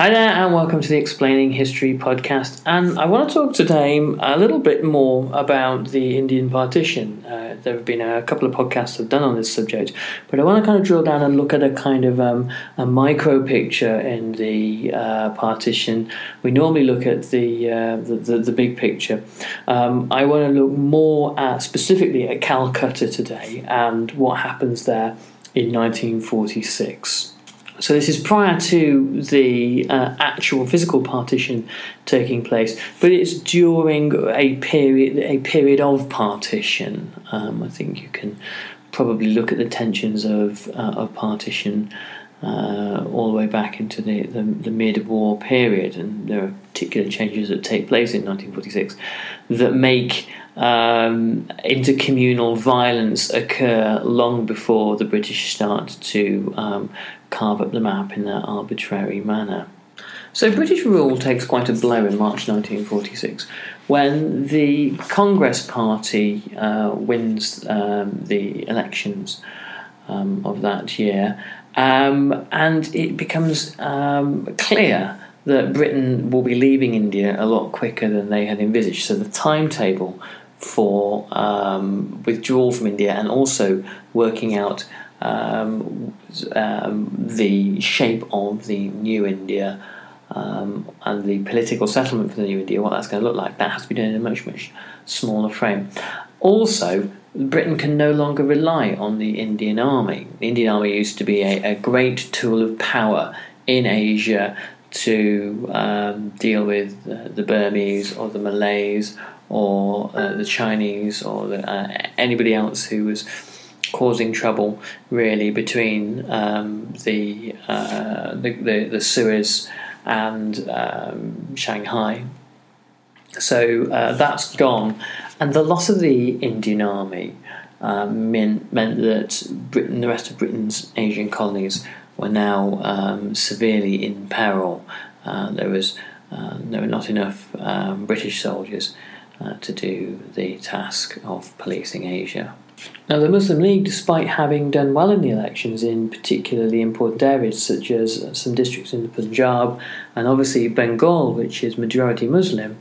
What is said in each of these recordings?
Hi there, and welcome to the Explaining History podcast. And I want to talk today a little bit more about the Indian partition. Uh, there have been a couple of podcasts I've done on this subject, but I want to kind of drill down and look at a kind of um, a micro picture in the uh, partition. We normally look at the uh, the, the, the, big picture. Um, I want to look more at specifically at Calcutta today and what happens there in 1946. So this is prior to the uh, actual physical partition taking place, but it's during a period a period of partition. Um, I think you can probably look at the tensions of uh, of partition uh, all the way back into the, the, the mid-war period, and there are particular changes that take place in 1946 that make um, intercommunal violence occur long before the British start to um, carve up the map in that arbitrary manner. So British rule takes quite a blow in March 1946 when the Congress Party uh, wins um, the elections um, of that year, um, and it becomes um, clear that Britain will be leaving India a lot quicker than they had envisaged. So the timetable for um, withdrawal from India and also working out um, um, the shape of the new India um, and the political settlement for the new India, what that's going to look like, that has to be done in a much, much smaller frame. Also, Britain can no longer rely on the Indian Army. The Indian Army used to be a, a great tool of power in Asia to um, deal with uh, the Burmese or the Malays or uh, the Chinese or the, uh, anybody else who was causing trouble really between um, the, uh, the, the, the Suez and um, Shanghai. So uh, that's gone, and the loss of the Indian Army um, meant, meant that Britain, the rest of Britain's Asian colonies were now um, severely in peril. Uh, there was uh, there were not enough um, British soldiers uh, to do the task of policing Asia. Now, the Muslim League, despite having done well in the elections in particularly important areas such as some districts in the Punjab and obviously Bengal, which is majority Muslim,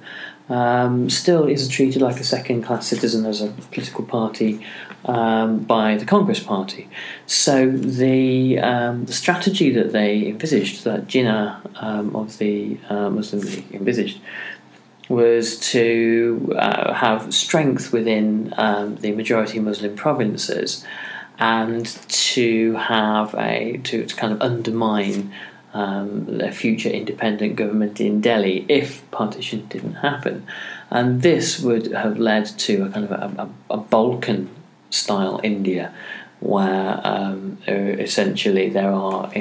um, still is treated like a second class citizen as a political party um, by the Congress Party. So the, um, the strategy that they envisaged, that Jinnah um, of the uh, Muslim League envisaged, was to uh, have strength within um, the majority Muslim provinces and to have a to, to kind of undermine um, a future independent government in Delhi if partition didn't happen. And this would have led to a kind of a, a, a Balkan style India where um, essentially there are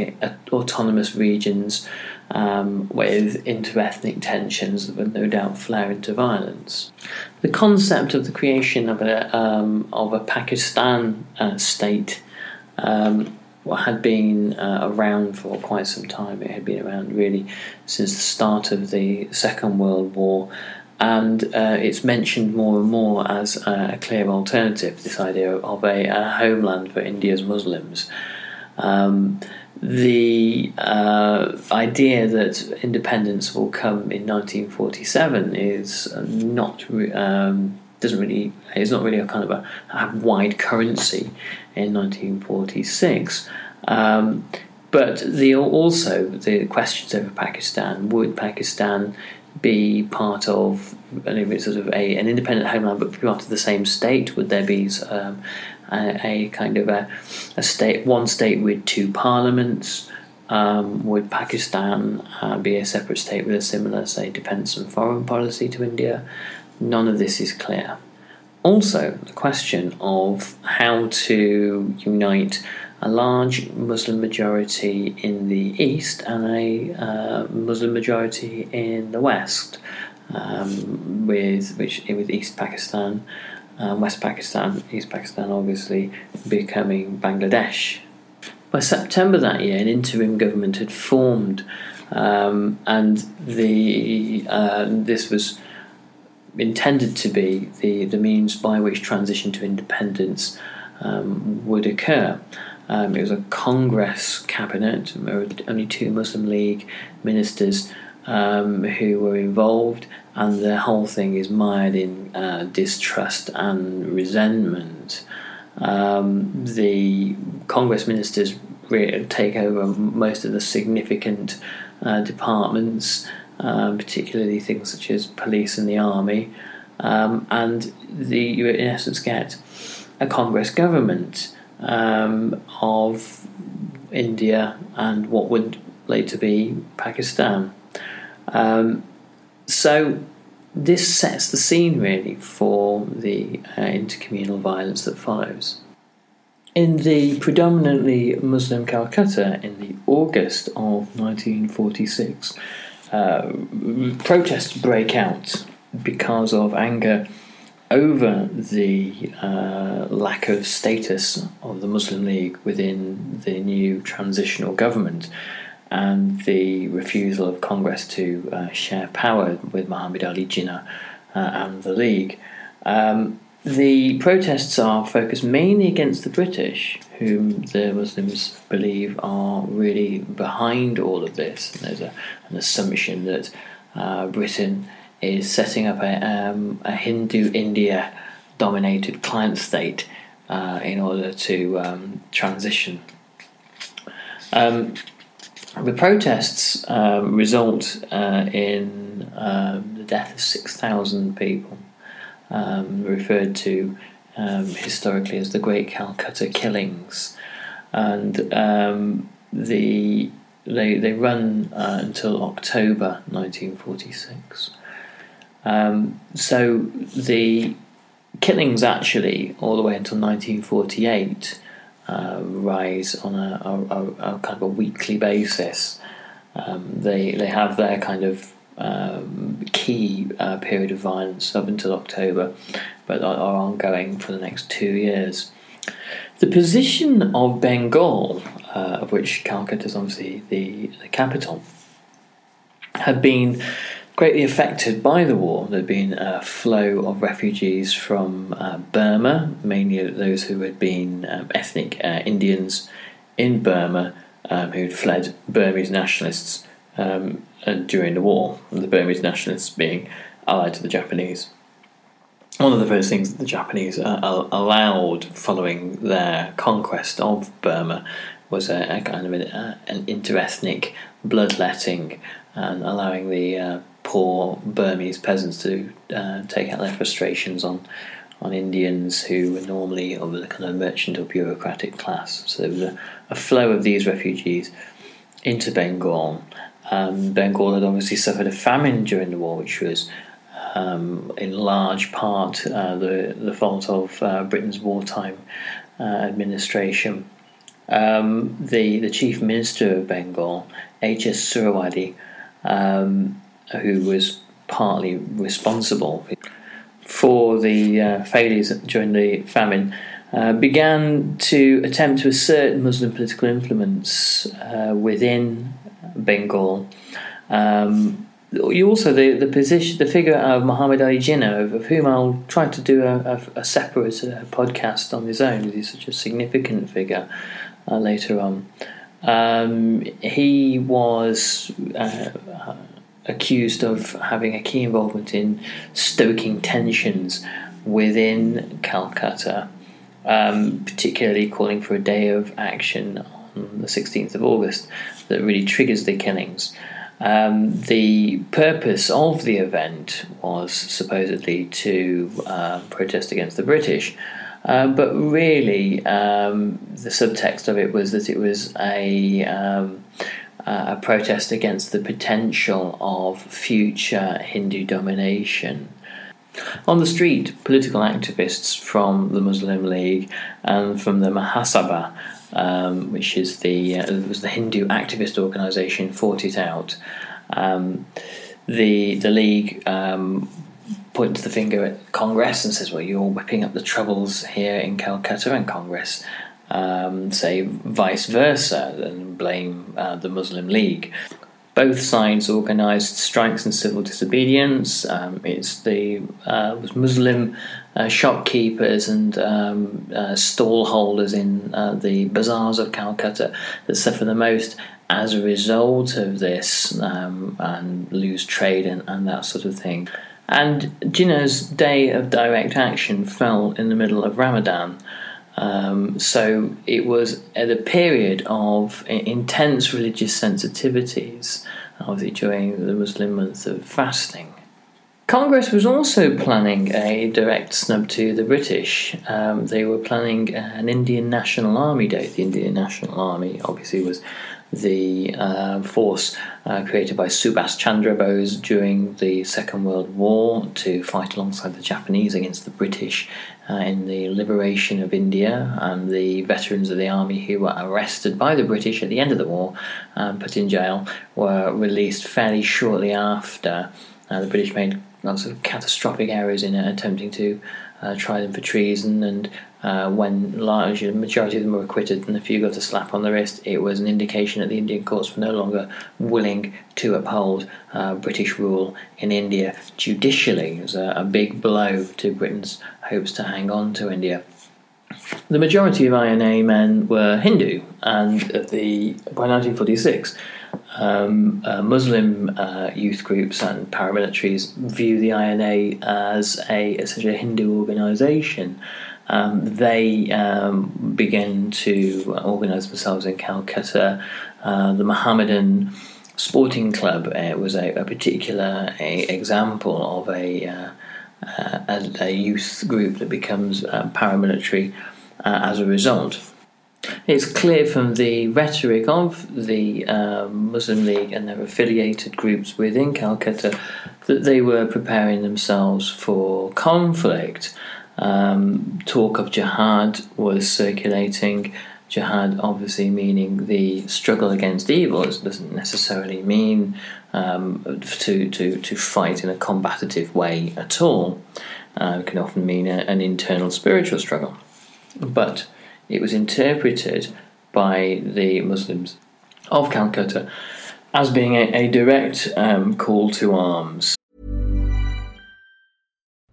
autonomous regions um, with interethnic tensions that would no doubt flare into violence. The concept of the creation of a, um, of a Pakistan uh, state um, had been uh, around for quite some time. It had been around really since the start of the Second World War, and uh, it's mentioned more and more as a clear alternative. This idea of a, a homeland for India's Muslims. Um, the uh, idea that independence will come in 1947 is not um, doesn't really is not really a kind of a, a wide currency in 1946. Um, but the also the questions over Pakistan would Pakistan be part of sort of a, an independent homeland but part of the same state? Would there be um, a, a, kind of a, a state, one state with two parliaments? Um, would Pakistan uh, be a separate state with a similar, say, defence and foreign policy to India? None of this is clear. Also, the question of how to unite a large Muslim majority in the east and a uh, Muslim majority in the west, um, with which with East Pakistan, um, West Pakistan, East Pakistan, obviously becoming Bangladesh. By September that year, an interim government had formed, um, and the uh, this was intended to be the, the means by which transition to independence um, would occur. Um, it was a Congress cabinet, there were only two Muslim League ministers um, who were involved, and the whole thing is mired in uh, distrust and resentment. Um, the Congress ministers take over most of the significant uh, departments, um, particularly things such as police and the army, um, and the, you in essence get a Congress government um, of India and what would later be Pakistan. Um, so this sets the scene really for the uh, intercommunal violence that follows. In the predominantly Muslim Calcutta in the August of 1946, uh, protests break out because of anger over the uh, lack of status of the Muslim League within the new transitional government and the refusal of Congress to uh, share power with Muhammad Ali Jinnah uh, and the League. Um, the protests are focused mainly against the British, whom the Muslims believe are really behind all of this. And there's a, an assumption that uh, Britain is setting up a, um, a Hindu India dominated client state uh, in order to um, transition. Um, the protests um, result uh, in um, the death of 6,000 people, um, referred to historically as the Great Calcutta Killings. And the they, they run uh, until October 1946. Um, so the killings actually, all the way until 1948, uh, rise on a, a, a, kind of a weekly basis. Um, they they have their kind of um, key uh, period of violence up until October, but are, ongoing for the next two years. The position of Bengal, uh, of which Calcutta is obviously the, the capital, had been greatly affected by the war. There'd been a flow of refugees from uh, Burma, mainly those who had been um, ethnic uh, Indians in Burma um, who'd fled Burmese nationalists um, during the war, the Burmese nationalists being allied to the Japanese. One of the first things that the Japanese uh, allowed following their conquest of Burma was a, a kind of an, uh, an interethnic bloodletting and allowing the uh, poor Burmese peasants to uh, take out their frustrations on on Indians who were normally of the kind of merchant or bureaucratic class. So there was a, a flow of these refugees into Bengal. Um, Bengal had obviously suffered a famine during the war, which was um, in large part uh, the the fault of uh, Britain's wartime uh, administration. Um, the the chief minister of Bengal, H.S. Suhrawardy, um, who was partly responsible for the uh, failures during the famine, uh, began to attempt to assert Muslim political influence uh, within Bengal. Um, you also the the position, the figure of Muhammad Ali Jinnah, of, of whom I'll try to do a, a, a separate uh, podcast on his own, he's such a significant figure uh, later on. Um, he was uh, accused of having a key involvement in stoking tensions within Calcutta, um, particularly calling for a day of action on the 16th of August that really triggers the killings. Um, the purpose of the event was supposedly to uh, protest against the British, uh, but really um, the subtext of it was that it was a um, a protest against the potential of future Hindu domination. On the street, political activists from the Muslim League and from the Mahasabha um, which is the uh, was the Hindu activist organisation, fought it out. Um, the the league um, points the finger at Congress and says, "Well, you're whipping up the troubles here in Calcutta," and Congress um, say vice versa and blame uh, the Muslim League. Both sides organised strikes and civil disobedience. Um, it's the uh, Muslim uh, shopkeepers and um, uh, stall holders in uh, the bazaars of Calcutta that suffer the most as a result of this um, and lose trade and, and, that sort of thing. And Jinnah's day of direct action fell in the middle of Ramadan. Um, so it was at a period of intense religious sensitivities, obviously during the Muslim month of fasting. Congress was also planning a direct snub to the British. Um, they were planning an Indian National Army Day. The Indian National Army obviously was the uh, force uh, created by Subhas Chandra Bose during the Second World War to fight alongside the Japanese against the British uh, in the liberation of India, and the veterans of the army who were arrested by the British at the end of the war and put in jail were released fairly shortly after. Uh, the British made lots of catastrophic errors in attempting to uh, try them for treason, and uh, when large the majority of them were acquitted and a few got a slap on the wrist, it was an indication that the Indian courts were no longer willing to uphold uh, British rule in India judicially. It was a, a big blow to Britain's hopes to hang on to India. The majority of INA men were Hindu, and the by 1946, um, uh, Muslim uh, youth groups and paramilitaries view the INA as a essentially a Hindu organisation. Um, they um, begin to organise themselves in Calcutta. Uh, the Mohammedan Sporting Club uh, was a, a particular a example of a, uh, uh, a, a, youth group that becomes paramilitary as a result. It's clear from the rhetoric of the um, Muslim League and their affiliated groups within Calcutta that they were preparing themselves for conflict. Um, talk of jihad was circulating. Jihad, obviously, meaning the struggle against evil, it doesn't necessarily mean um, to, to, to fight in a combative way at all. Uh, it can often mean a, an internal spiritual struggle. But it was interpreted by the Muslims of Calcutta as being a, a direct um, call to arms.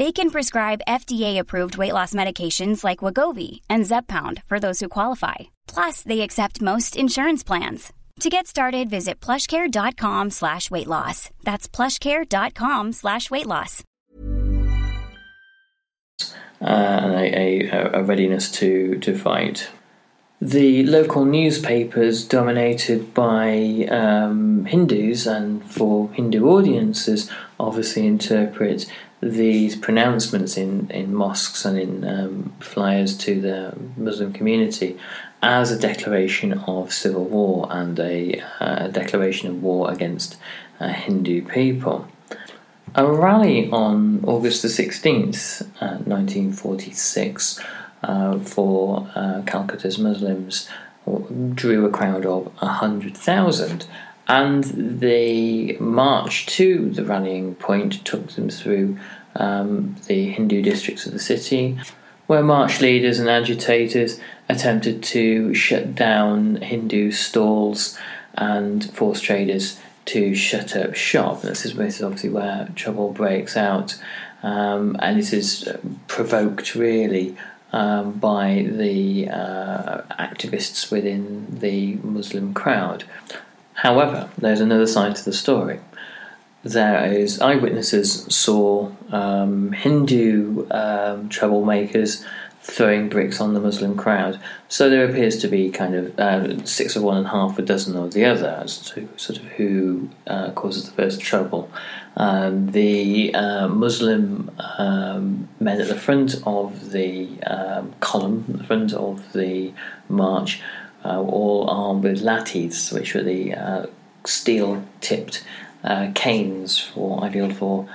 They can prescribe FDA-approved weight loss medications like Wegovy and Zepbound for those who qualify. Plus, they accept most insurance plans. To get started, visit plushcare.com slash weight loss. That's plushcare.com slash weight loss. Uh, and a, a, a readiness to, to fight. The local newspapers, dominated by um, Hindus and for Hindu audiences, obviously interpret these pronouncements in, in mosques and in um, flyers to the Muslim community as a declaration of civil war and a, uh, declaration of war against uh, Hindu people. A rally on August the 16th, uh, 1946, uh, for uh, Calcutta's Muslims drew a crowd of 100,000 and the march to the rallying point took them through um, the Hindu districts of the city, where march leaders and agitators attempted to shut down Hindu stalls and force traders to shut up shop. This is, this is obviously where trouble breaks out, um, and this is provoked really um, by the uh, activists within the Muslim crowd. However, there's another side to the story. There is eyewitnesses saw um, Hindu um, troublemakers throwing bricks on the Muslim crowd. So there appears to be kind of uh, six of one and half a dozen of the other as to sort of who uh, causes the first trouble. Um, the uh, Muslim um, men at the front of the um, column, the front of the march, uh, all armed with lathis, which were the uh, steel tipped uh, canes for ideal for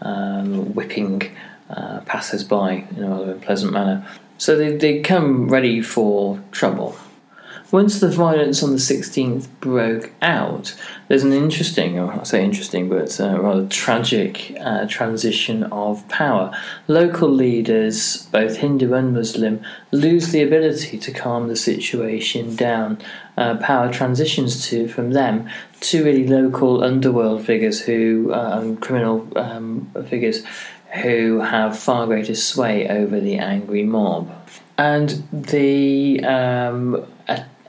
um, whipping uh, passers by in a rather unpleasant manner. So they, they come ready for trouble. Once the violence on the 16th broke out, there's an interesting, or I say interesting, but uh, rather tragic uh, transition of power. Local leaders, both Hindu and Muslim, lose the ability to calm the situation down. Uh, power transitions to from them to really local underworld figures who, um, criminal um, figures who have far greater sway over the angry mob. And the um,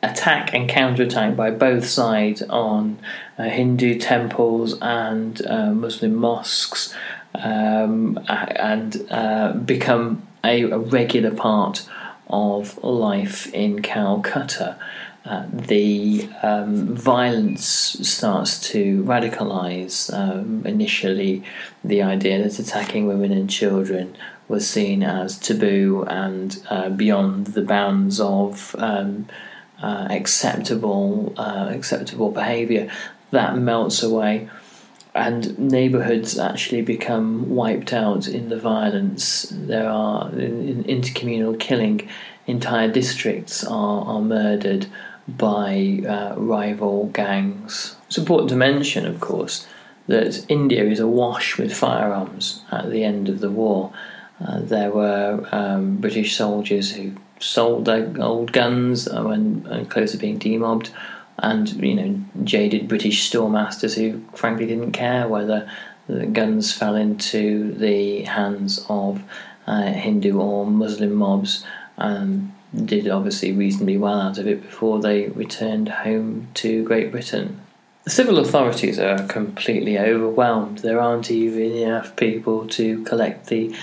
attack and counterattack by both sides on uh, Hindu temples and uh, Muslim mosques um, and uh, become a, a regular part of life in Calcutta. Uh, the um, violence starts to radicalize. Um, initially, the idea that attacking women and children was seen as taboo and uh, beyond the bounds of um, uh, acceptable uh, acceptable behaviour. That melts away, and neighbourhoods actually become wiped out in the violence. There are in, in intercommunal killing. Entire districts are, are murdered by uh, rival gangs. It's important to mention, of course, that India is awash with firearms at the end of the war. Uh, there were um, British soldiers who sold their old guns when uh, close to being demobbed, and you know jaded British storemasters who frankly didn't care whether the guns fell into the hands of uh, Hindu or Muslim mobs. Um, did obviously reasonably well out of it before they returned home to Great Britain. The civil authorities are completely overwhelmed. There aren't even enough people to collect the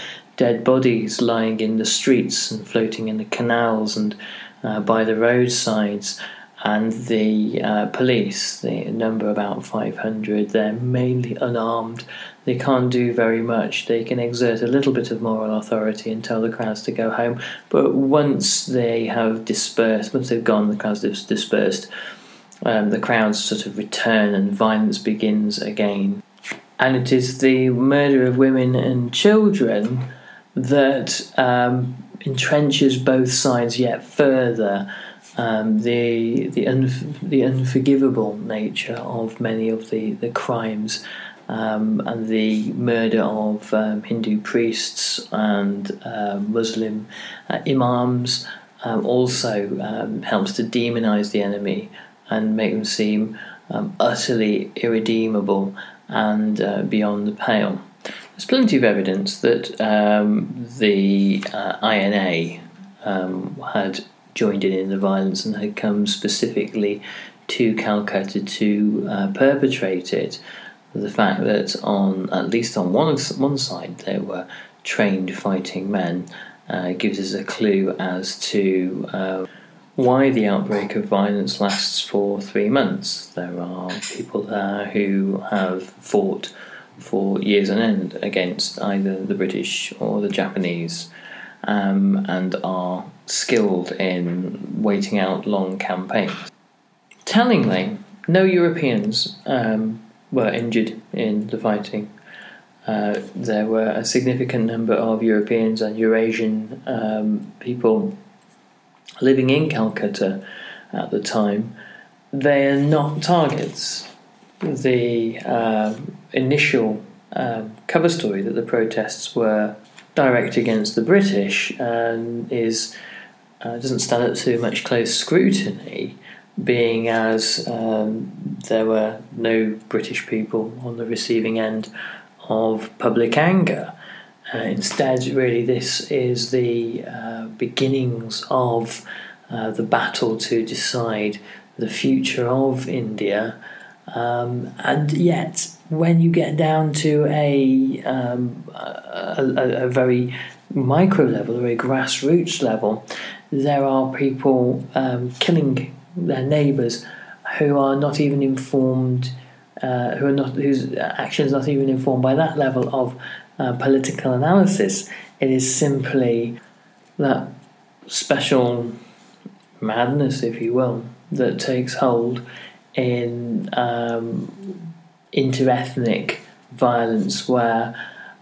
dead bodies lying in the streets and floating in the canals and uh, by the roadsides. And the uh, police, the number about 500, they're mainly unarmed they can't do very much. They can exert a little bit of moral authority and tell the crowds to go home. But once they have dispersed, once they've gone, the crowds have dispersed, um, the crowds sort of return and violence begins again. And it is the murder of women and children that um, entrenches both sides yet further. Um, the the, un- the unforgivable nature of many of the, the crimes um, and the murder of um, Hindu priests and uh, Muslim uh, imams um, also um, helps to demonize the enemy and make them seem um, utterly irredeemable and uh, beyond the pale. There's plenty of evidence that um, the uh, INA had joined in in the violence and had come specifically to Calcutta to uh, perpetrate it the fact that on at least on one one side there were trained fighting men uh, gives us a clue as to uh, why the outbreak of violence lasts for three months. There are people there who have fought for years on end against either the British or the Japanese um, and are skilled in waiting out long campaigns. Tellingly, no Europeans um, were injured in the fighting. Uh, there were a significant number of Europeans and Eurasian um, people living in Calcutta at the time. They are not targets. The uh, initial um, cover story that the protests were direct against the British um, is uh, doesn't stand up to much close scrutiny being as um, there were no British people on the receiving end of public anger. Uh, instead, really, this is the uh, beginnings of uh, the battle to decide the future of India. Um, and yet, when you get down to a, um, a, a, a very micro level, a very grassroots level, there are people um, killing their neighbours who are not even informed, uh, who are not whose actions are not even informed by that level of uh, political analysis. It is simply that special madness, if you will, that takes hold in um, interethnic violence where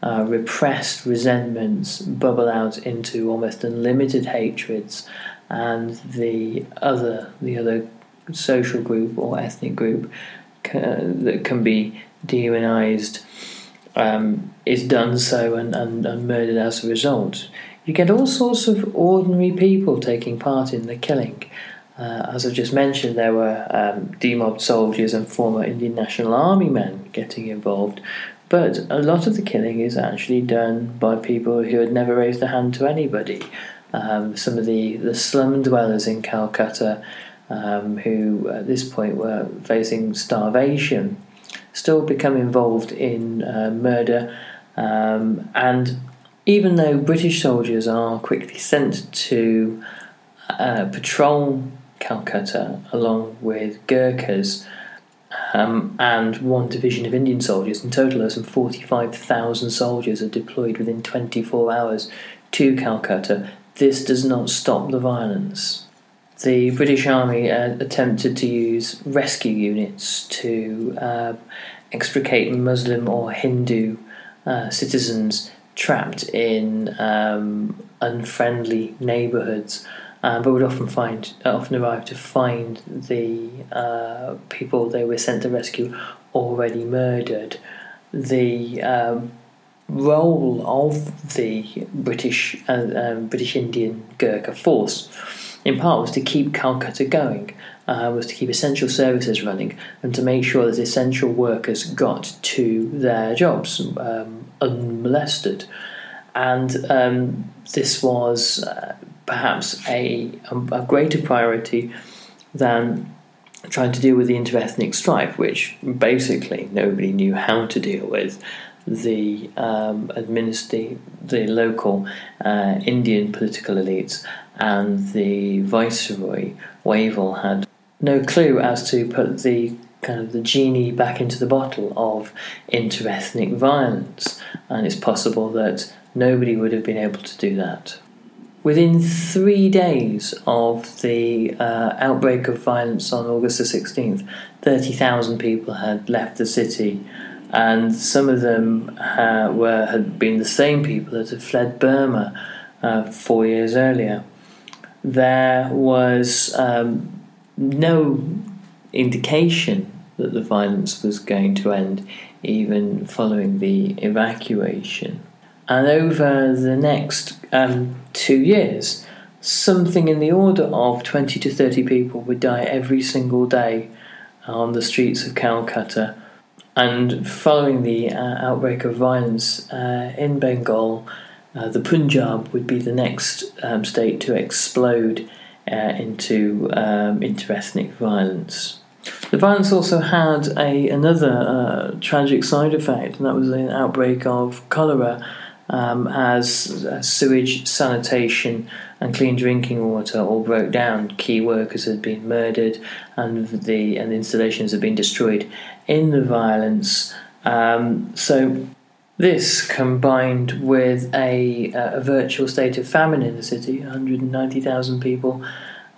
uh, repressed resentments bubble out into almost unlimited hatreds and the other the other social group or ethnic group that can be demonized um, is done so and, and, and murdered as a result. You get all sorts of ordinary people taking part in the killing. Uh, as I've just mentioned, there were um, demobbed soldiers and former Indian National Army men getting involved, but a lot of the killing is actually done by people who had never raised a hand to anybody um, some of the, the slum dwellers in Calcutta um, who at this point were facing starvation still become involved in uh, murder. Um, and even though British soldiers are quickly sent to uh, patrol Calcutta along with Gurkhas, um, and one division of Indian soldiers. In total, there's some 45,000 soldiers are deployed within 24 hours to Calcutta this does not stop the violence. The British Army uh, attempted to use rescue units to uh, extricate Muslim or Hindu uh, citizens trapped in um, unfriendly neighbourhoods, uh, but would often find uh, often arrive to find the uh, people they were sent to rescue already murdered. The um, role of the British uh, um, British Indian Gurkha force, in part, was to keep Calcutta going, uh, was to keep essential services running, and to make sure that essential workers got to their jobs um, unmolested. And um, this was uh, perhaps a, a greater priority than trying to deal with the interethnic strife, which basically nobody knew how to deal with the um, administer the local uh, Indian political elites and the viceroy Wavell had no clue as to put the kind of the genie back into the bottle of interethnic violence, and it's possible that nobody would have been able to do that. Within three days of the uh, outbreak of violence on August the 16th, 30,000 people had left the city and some of them uh, were had been the same people that had fled Burma uh, four years earlier. There was um, no indication that the violence was going to end, even following the evacuation. And over the next um, two years, something in the order of 20 to 30 people would die every single day on the streets of Calcutta. And following the uh, outbreak of violence uh, in Bengal, uh, the Punjab would be the next um, state to explode uh, into um, interethnic violence. The violence also had a another uh, tragic side effect, and that was an outbreak of cholera um, as uh, sewage, sanitation, and clean drinking water all broke down. Key workers had been murdered, and the and the installations had been destroyed in the violence. Um, so. This combined with a, a virtual state of famine in the city, 190,000 people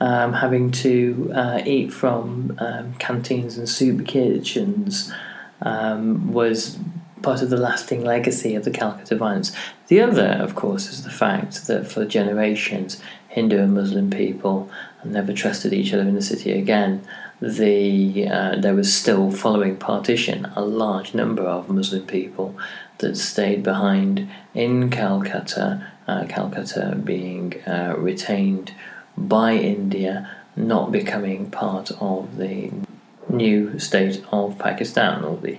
um, having to uh, eat from um, canteens and soup kitchens, um, was part of the lasting legacy of the Calcutta violence. The other, of course, is the fact that for generations, Hindu and Muslim people never trusted each other in the city again. The uh, there was still, following partition, a large number of Muslim people that stayed behind in Calcutta. Uh, Calcutta being uh, retained by India, not becoming part of the new state of Pakistan or the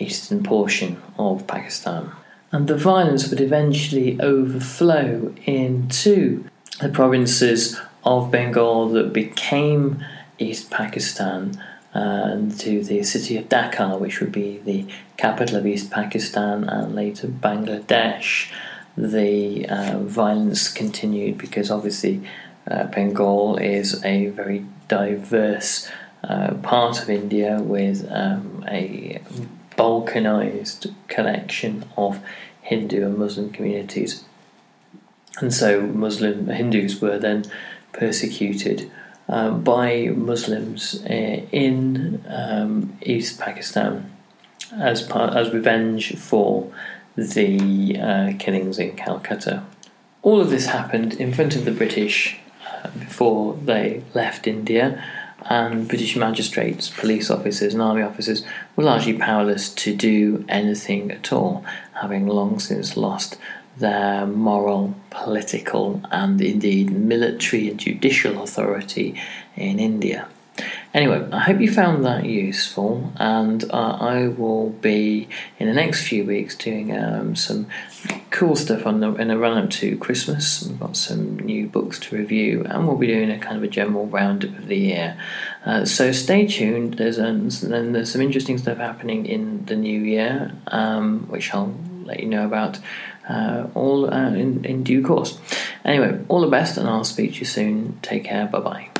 eastern portion of Pakistan. And the violence would eventually overflow into the provinces of Bengal that became East Pakistan and to the city of Dhaka, which would be the capital of East Pakistan and later Bangladesh. The uh, violence continued because obviously uh, Bengal is a very diverse uh, part of India with um, a balkanized collection of Hindu and Muslim communities. And so Muslim Hindus were then persecuted um, by Muslims uh, in um, East Pakistan as part as revenge for the uh, killings in Calcutta. All of this happened in front of the British uh, before they left India and British magistrates, police officers, and army officers were largely powerless to do anything at all, having long since lost their moral, political, and indeed military and judicial authority in India. Anyway, I hope you found that useful, and uh, I will be in the next few weeks doing um, some cool stuff on the, in the run up to Christmas. We've got some new books to review, and we'll be doing a kind of a general roundup of the year. Uh, so stay tuned. There's then there's some interesting stuff happening in the new year, um, which I'll let you know about. Uh, all uh, in, in due course. Anyway, all the best, and I'll speak to you soon. Take care. Bye bye.